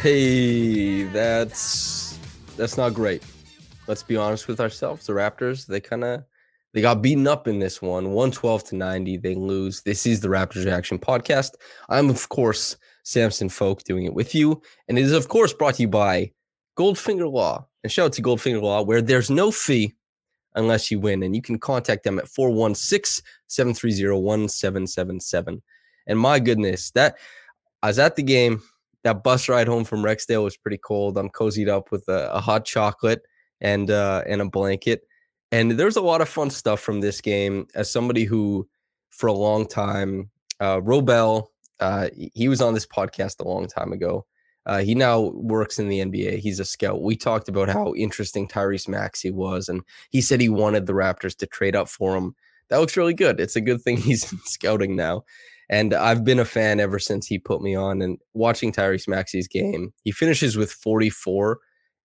Hey, that's that's not great. Let's be honest with ourselves. The Raptors, they kind of they got beaten up in this one, 112 to 90. They lose. This is the Raptors Reaction Podcast. I'm of course Samson Folk doing it with you, and it is of course brought to you by Goldfinger Law. And shout out to Goldfinger Law, where there's no fee unless you win, and you can contact them at 416-730-1777. And my goodness, that I was at the game that bus ride home from Rexdale was pretty cold. I'm cozied up with a, a hot chocolate and uh, and a blanket. And there's a lot of fun stuff from this game. As somebody who, for a long time, uh, Robel, uh, he was on this podcast a long time ago. Uh, he now works in the NBA. He's a scout. We talked about how interesting Tyrese Maxey was, and he said he wanted the Raptors to trade up for him. That looks really good. It's a good thing he's scouting now. And I've been a fan ever since he put me on. And watching Tyrese Maxey's game, he finishes with 44,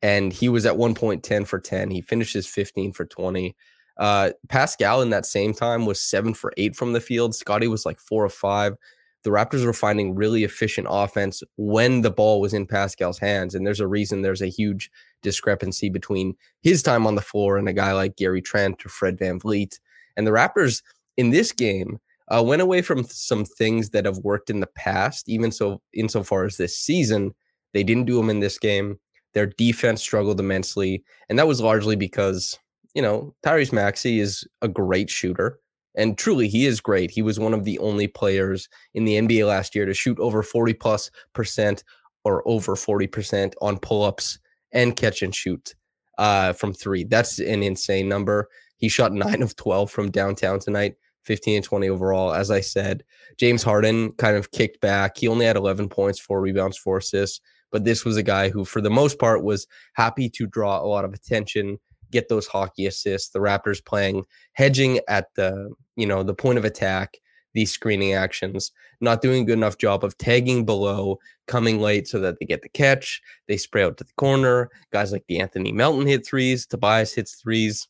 and he was at one point 10 for 10. He finishes 15 for 20. Uh, Pascal in that same time was seven for eight from the field. Scottie was like four or five. The Raptors were finding really efficient offense when the ball was in Pascal's hands. And there's a reason there's a huge discrepancy between his time on the floor and a guy like Gary Trent or Fred VanVleet. And the Raptors in this game, uh, went away from some things that have worked in the past, even so insofar as this season. They didn't do them in this game. Their defense struggled immensely, and that was largely because you know Tyrese Maxey is a great shooter, and truly he is great. He was one of the only players in the NBA last year to shoot over forty plus percent or over forty percent on pull ups and catch and shoot uh, from three. That's an insane number. He shot nine of twelve from downtown tonight. 15 and 20 overall. As I said, James Harden kind of kicked back. He only had 11 points, four rebounds, four assists. But this was a guy who, for the most part, was happy to draw a lot of attention, get those hockey assists. The Raptors playing hedging at the you know the point of attack, these screening actions, not doing a good enough job of tagging below, coming late so that they get the catch. They spray out to the corner. Guys like the Anthony Melton hit threes. Tobias hits threes.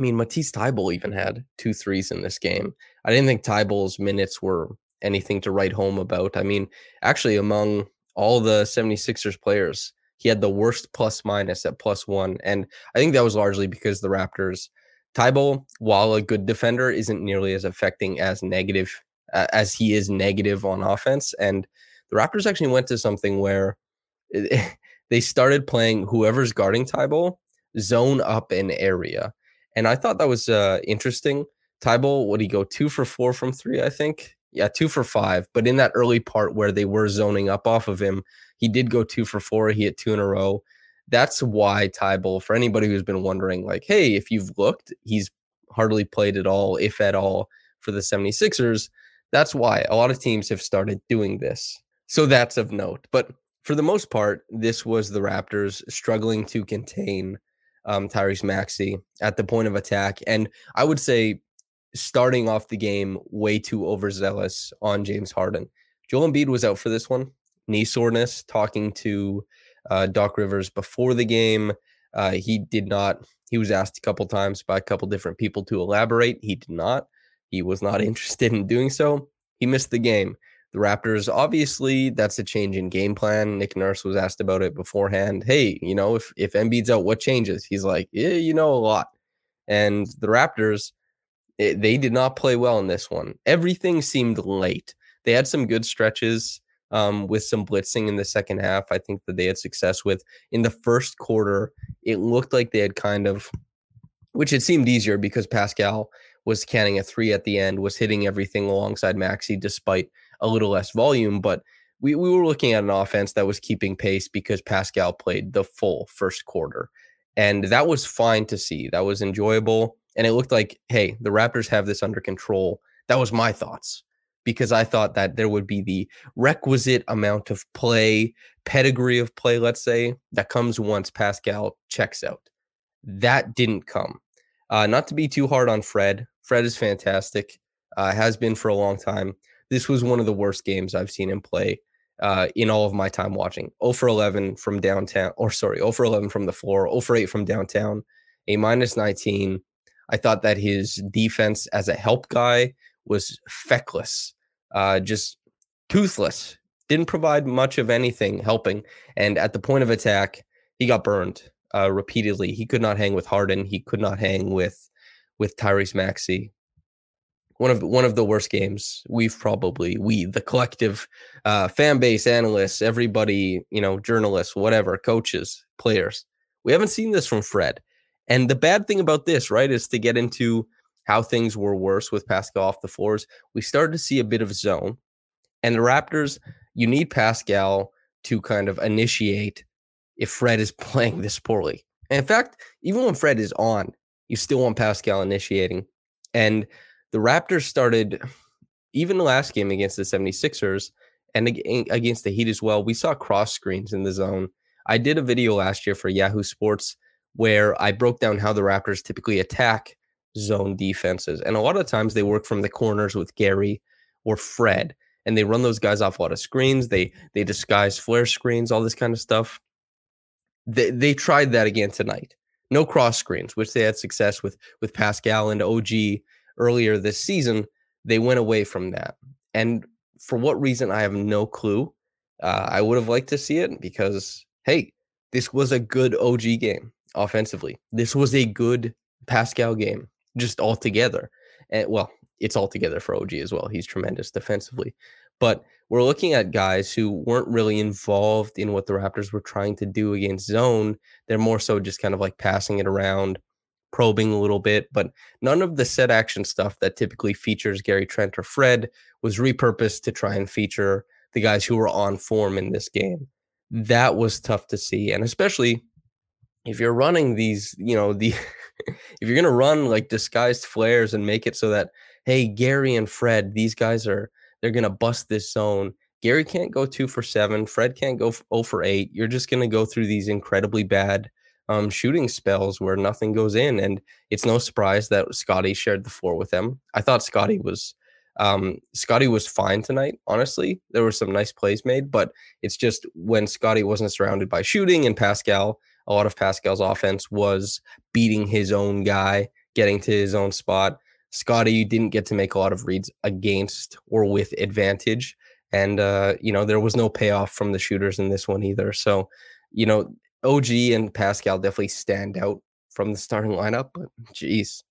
I mean, Matisse Thybulle even had two threes in this game. I didn't think Thybulle's minutes were anything to write home about. I mean, actually, among all the 76ers players, he had the worst plus minus at plus one. And I think that was largely because the Raptors, Thybulle, while a good defender, isn't nearly as affecting as negative uh, as he is negative on offense. And the Raptors actually went to something where they started playing whoever's guarding Thybulle zone up an area. And I thought that was uh, interesting. Thybulle, would he go two for four from three? I think. Yeah, two for five. But in that early part where they were zoning up off of him, he did go two for four. He hit two in a row. That's why Thybulle, for anybody who's been wondering, like, hey, if you've looked, he's hardly played at all, if at all, for the 76ers. That's why a lot of teams have started doing this. So that's of note. But for the most part, this was the Raptors struggling to contain um, Tyrese Maxey at the point of attack. And I would say starting off the game way too overzealous on James Harden. Joel Embiid was out for this one, knee soreness, talking to uh, Doc Rivers before the game. Uh, he did not, he was asked a couple times by a couple different people to elaborate. He did not. He was not interested in doing so. He missed the game. The Raptors, obviously, that's a change in game plan. Nick Nurse was asked about it beforehand. Hey, you know, if if Embiid's out, what changes? He's like, yeah, you know, a lot. And the Raptors, it, they did not play well in this one. Everything seemed late. They had some good stretches um, with some blitzing in the second half. I think that they had success with. In the first quarter, it looked like they had kind of, which it seemed easier because Pascal was canning a three at the end, was hitting everything alongside Maxey despite a little less volume. But we, we were looking at an offense that was keeping pace because Pascal played the full first quarter. And that was fine to see. That was enjoyable. And it looked like, hey, the Raptors have this under control. That was my thoughts because I thought that there would be the requisite amount of play, pedigree of play, let's say, that comes once Pascal checks out. That didn't come. Uh, not to be too hard on Fred. Fred is fantastic, uh, has been for a long time. This was one of the worst games I've seen him play uh, in all of my time watching. 0 for 11 from downtown, or sorry, 0 for 11 from the floor, 0 for 8 from downtown, a minus 19. I thought that his defense as a help guy was feckless, uh, just toothless. Didn't provide much of anything helping. And at the point of attack, he got burned uh, repeatedly. He could not hang with Harden. He could not hang with with Tyrese Maxey. One of one of the worst games we've probably we the collective uh, fan base, analysts, everybody, you know, journalists, whatever, coaches, players. We haven't seen this from Fred. And the bad thing about this, right, is to get into how things were worse with Pascal off the floors. We started to see a bit of zone. And the Raptors, you need Pascal to kind of initiate if Fred is playing this poorly. And in fact, even when Fred is on, you still want Pascal initiating. And the Raptors started, even the last game against the 76ers and against the Heat as well, we saw cross screens in the zone. I did a video last year for Yahoo Sports where I broke down how the Raptors typically attack zone defenses. And a lot of times they work from the corners with Gary or Fred. And they run those guys off a lot of screens. They they disguise flare screens, all this kind of stuff. They they tried that again tonight. No cross screens, which they had success with with Pascal and OG earlier this season. They went away from that. And for what reason, I have no clue. Uh, I would have liked to see it because, hey, this was a good OG game offensively. This was a good Pascal game just altogether. And well, it's altogether for OG as well. He's tremendous defensively. But we're looking at guys who weren't really involved in what the Raptors were trying to do against zone. They're more so just kind of like passing it around, probing a little bit, but none of the set action stuff that typically features Gary Trent or Fred was repurposed to try and feature the guys who were on form in this game. That was tough to see. And especially if you're running these, you know, the if you're gonna run like disguised flares and make it so that hey, Gary and Fred, these guys are they're gonna bust this zone. Gary can't go two for seven. Fred can't go 0 for eight. You're just gonna go through these incredibly bad um, shooting spells where nothing goes in, and it's no surprise that Scottie shared the floor with them. I thought Scottie was um, Scottie was fine tonight. Honestly, there were some nice plays made, but it's just when Scottie wasn't surrounded by shooting and Pascal a lot of Pascal's offense was beating his own guy, getting to his own spot. Scottie didn't get to make a lot of reads against or with advantage. And, uh, you know, there was no payoff from the shooters in this one either. So, you know, OG and Pascal definitely stand out from the starting lineup. But, geez,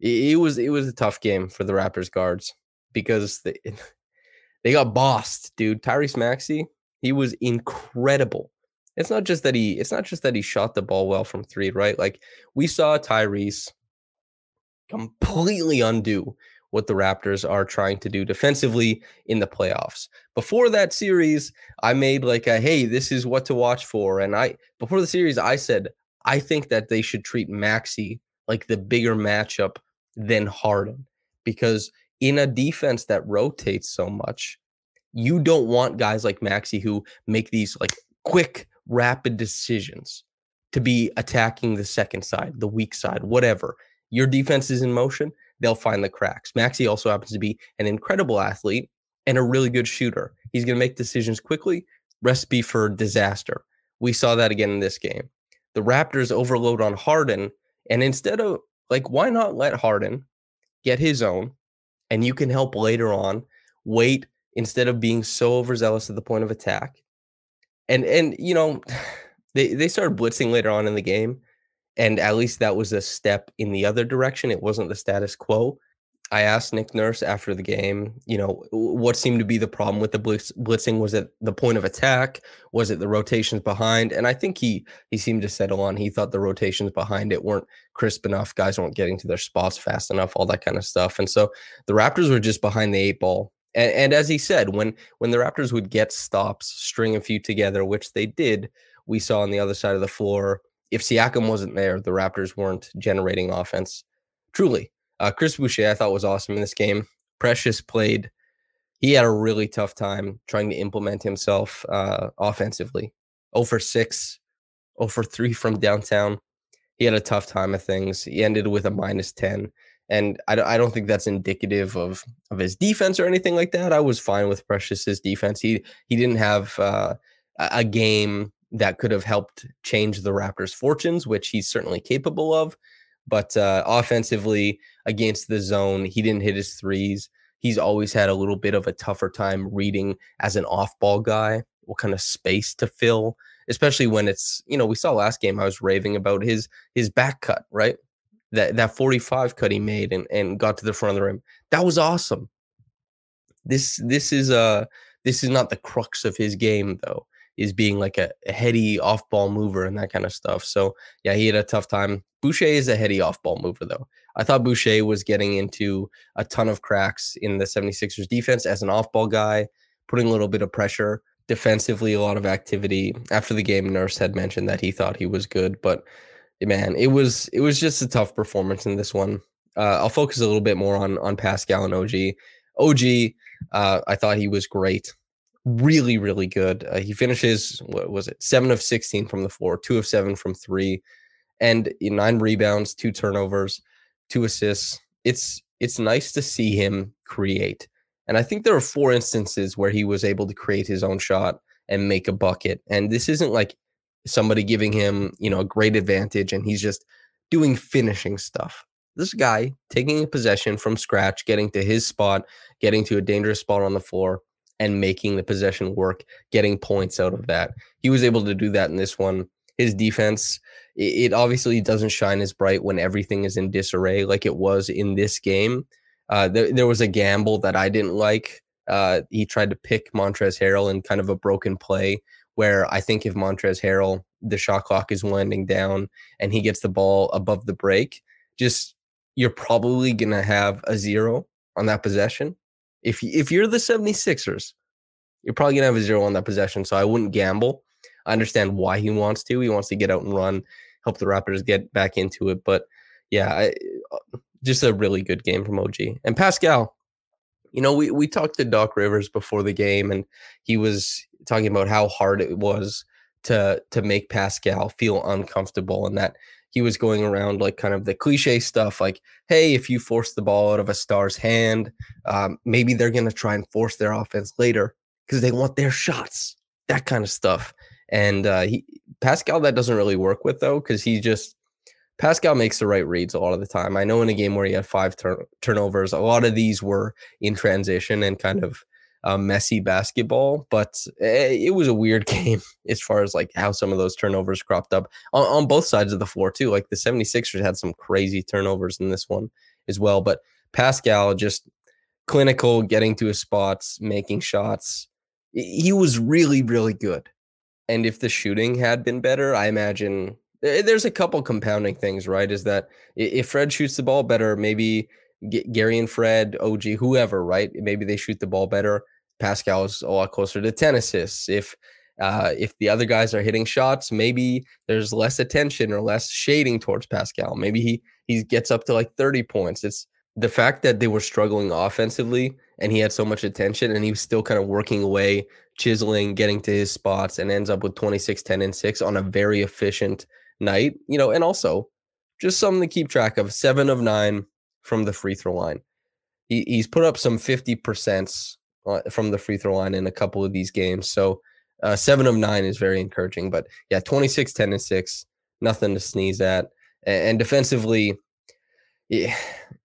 it, it was it was a tough game for the Raptors guards because they, they got bossed, dude. Tyrese Maxey, he was incredible it's not just that he it's not just that he shot the ball well from three, right? Like we saw Tyrese completely undo what the Raptors are trying to do defensively in the playoffs. Before that series, I made like a hey, this is what to watch for. And I before the series, I said I think that they should treat Maxey like the bigger matchup than Harden because in a defense that rotates so much, you don't want guys like Maxey who make these like quick rapid decisions to be attacking the second side, the weak side, whatever. Your defense is in motion, they'll find the cracks. Maxey also happens to be an incredible athlete and a really good shooter. He's going to make decisions quickly, recipe for disaster. We saw that again in this game. The Raptors overload on Harden, and instead of like, why not let Harden get his own and you can help later on? Wait instead of being so overzealous at the point of attack and and you know they they started blitzing later on in the game and at least that was a step in the other direction it wasn't the status quo I asked Nick Nurse after the game, you know, what seemed to be the problem with the blitz, blitzing? Was it the point of attack? Was it the rotations behind? And I think he he seemed to settle on. He thought the rotations behind it weren't crisp enough. Guys weren't getting to their spots fast enough. All that kind of stuff. And so the Raptors were just behind the eight ball. And, and as he said, when when the Raptors would get stops, string a few together, which they did, we saw on the other side of the floor. If Siakam wasn't there, the Raptors weren't generating offense. Truly, uh, Chris Boucher, I thought was awesome in this game. Precious played. He had a really tough time trying to implement himself uh, offensively. 0 for 6, 0 for 3 from downtown. He had a tough time of things. He ended with a minus 10. And I, I don't think that's indicative of, of his defense or anything like that. I was fine with Precious's defense. He he didn't have uh, a game that could have helped change the Raptors' fortunes, which he's certainly capable of. But uh, offensively, against the zone, he didn't hit his threes. He's always had a little bit of a tougher time reading as an off ball guy, what kind of space to fill, especially when it's, you know, we saw last game I was raving about his his back cut, right? That that 45 cut he made and, and got to the front of the rim. That was awesome. This this is uh this is not the crux of his game though is being like a, a heady off ball mover and that kind of stuff. So yeah, he had a tough time. Boucher is a heady off ball mover though. I thought Boucher was getting into a ton of cracks in the 76ers defense as an off ball guy, putting a little bit of pressure defensively, a lot of activity. After the game, Nurse had mentioned that he thought he was good, but man, it was it was just a tough performance in this one. Uh, I'll focus a little bit more on on Pascal and OG. OG, uh, I thought he was great really, really good. Uh, he finishes, what was it, seven of 16 from the floor, two of seven from three, and nine rebounds, two turnovers, two assists. It's it's nice to see him create. And I think there are four instances where he was able to create his own shot and make a bucket. And this isn't like somebody giving him, you know, a great advantage and he's just doing finishing stuff. This guy taking a possession from scratch, getting to his spot, getting to a dangerous spot on the floor, and making the possession work, getting points out of that. He was able to do that in this one. His defense, it, obviously doesn't shine as bright when everything is in disarray like it was in this game. Uh, there, there was a gamble that I didn't like. Uh, he tried to pick Montrezl Harrell in kind of a broken play where I think if Montrezl Harrell, the shot clock is winding down and he gets the ball above the break, just you're probably going to have a zero on that possession if if you're the 76ers, you're probably gonna have a zero on that possession. So I wouldn't gamble. I understand why he wants to. He wants to get out and run, help the Raptors get back into it. But yeah, I, uh, just a really good game from OG and Pascal. You know, we we talked to Doc Rivers before the game, and he was talking about how hard it was to to make Pascal feel uncomfortable, and that he was going around like kind of the cliche stuff like hey if you force the ball out of a star's hand um, maybe they're going to try and force their offense later because they want their shots that kind of stuff. And uh, he pascal that doesn't really work with though because he just pascal makes the right reads a lot of the time. I know in a game where he had five turn- turnovers a lot of these were in transition and kind of uh, messy basketball, but eh, it was a weird game as far as like how some of those turnovers cropped up on, on both sides of the floor too. Like the 76ers had some crazy turnovers in this one as well, but Pascal just clinical, getting to his spots, making shots. He was really, really good. And if the shooting had been better, I imagine eh, there's a couple compounding things, right? Is that if Fred shoots the ball better, maybe Gary and Fred, OG, whoever, right? Maybe they shoot the ball better. Pascal is a lot closer to 10 assists. If uh, if the other guys are hitting shots, maybe there's less attention or less shading towards Pascal. Maybe he he gets up to like 30 points. It's the fact that they were struggling offensively and he had so much attention and he was still kind of working away, chiseling, getting to his spots, and ends up with 26, 10, and 6 on a very efficient night. You know, and also just something to keep track of. Seven of nine from the free throw line. He, he's put up some 50% uh, from the free throw line in a couple of these games. So uh, seven of nine is very encouraging. But yeah, 26, 10, and six, nothing to sneeze at. And, and defensively, yeah,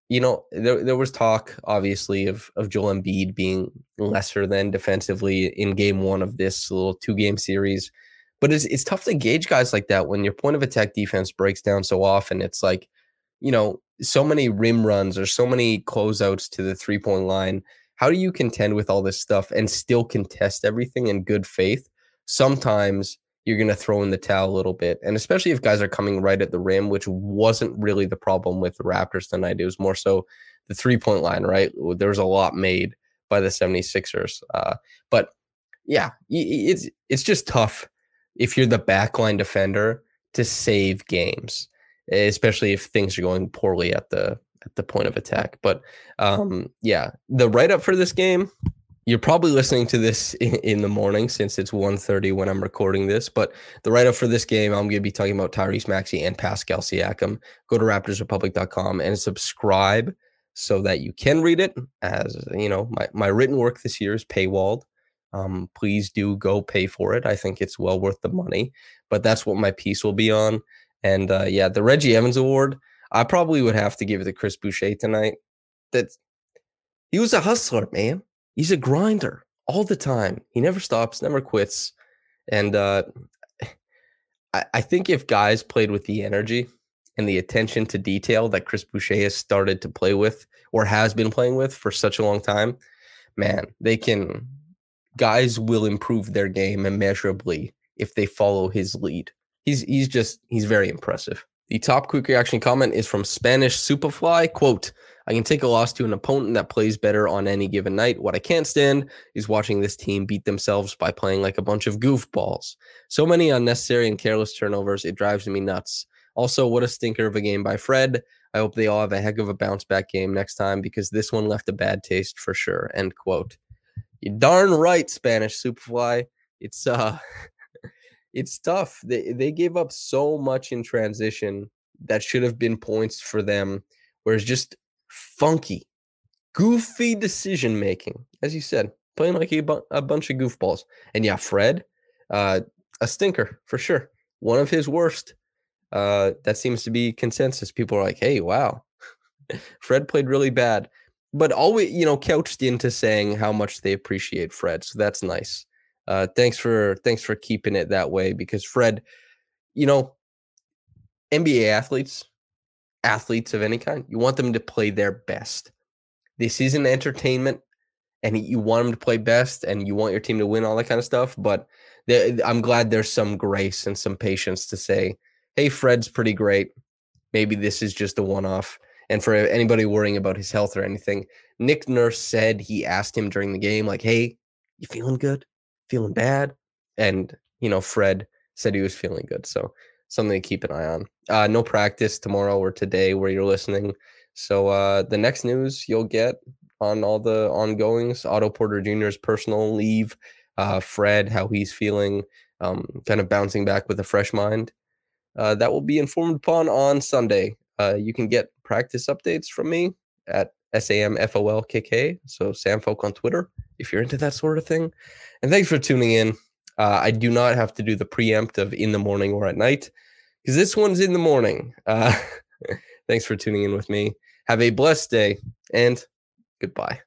you know, there, there was talk, obviously, of, of Joel Embiid being lesser than defensively in game one of this little two game series. But it's, it's tough to gauge guys like that when your point of attack defense breaks down so often. It's like, you know, so many rim runs or so many closeouts to the three point line. How do you contend with all this stuff and still contest everything in good faith? Sometimes you're going to throw in the towel a little bit. And especially if guys are coming right at the rim, which wasn't really the problem with the Raptors tonight. It was more so the three point line, right? There was a lot made by the 76ers. Uh, but yeah, it's it's just tough if you're the backline defender to save games, especially if things are going poorly at the at the point of attack. But um, yeah, the write up for this game, you're probably listening to this in, in the morning since it's 1.30 when I'm recording this. But the write up for this game, I'm going to be talking about Tyrese Maxey and Pascal Siakam. Go to RaptorsRepublic.com and subscribe so that you can read it. As you know, my, my written work this year is paywalled. Um, please do go pay for it. I think it's well worth the money. But that's what my piece will be on. And uh, yeah, the Reggie Evans Award, I probably would have to give it to Chris Boucher tonight. That he was a hustler, man. He's a grinder all the time. He never stops, never quits. And uh, I, I think if guys played with the energy and the attention to detail that Chris Boucher has started to play with or has been playing with for such a long time, man, they can guys will improve their game immeasurably if they follow his lead. He's he's just he's very impressive. The top quick reaction comment is from Spanish Superfly. Quote, I can take a loss to an opponent that plays better on any given night. What I can't stand is watching this team beat themselves by playing like a bunch of goofballs. So many unnecessary and careless turnovers. It drives me nuts. Also, what a stinker of a game by Fred. I hope they all have a heck of a bounce back game next time because this one left a bad taste for sure. End quote. You darn right, Spanish Superfly. It's uh it's tough. They they gave up so much in transition that should have been points for them, whereas just funky, goofy decision making, as you said, playing like a, bu- a bunch of goofballs. And yeah, Fred, uh, a stinker for sure. One of his worst. Uh, that seems to be consensus. People are like, "Hey, wow, Fred played really bad," but always, you know, couched into saying how much they appreciate Fred. So that's nice. Uh, thanks for thanks for keeping it that way because Fred, you know, NBA athletes, athletes of any kind, you want them to play their best. This isn't entertainment, and you want them to play best, and you want your team to win all that kind of stuff. But I'm glad there's some grace and some patience to say, "Hey, Fred's pretty great. Maybe this is just a one-off." And for anybody worrying about his health or anything, Nick Nurse said he asked him during the game, like, "Hey, you feeling good?" Feeling bad. And, you know, Fred said he was feeling good. So something to keep an eye on. Uh, no practice tomorrow or today where you're listening. So uh, the next news you'll get on all the ongoings, Otto Porter Jr.'s personal leave, uh, Fred, how he's feeling, um, kind of bouncing back with a fresh mind. Uh, that will be informed upon on Sunday. Uh, you can get practice updates from me at SAMFOLKK. So Sam Folk on Twitter if you're into that sort of thing. And thanks for tuning in. Uh, I do not have to do the preempt of in the morning or at night because this one's in the morning. Uh, thanks for tuning in with me. Have a blessed day and goodbye.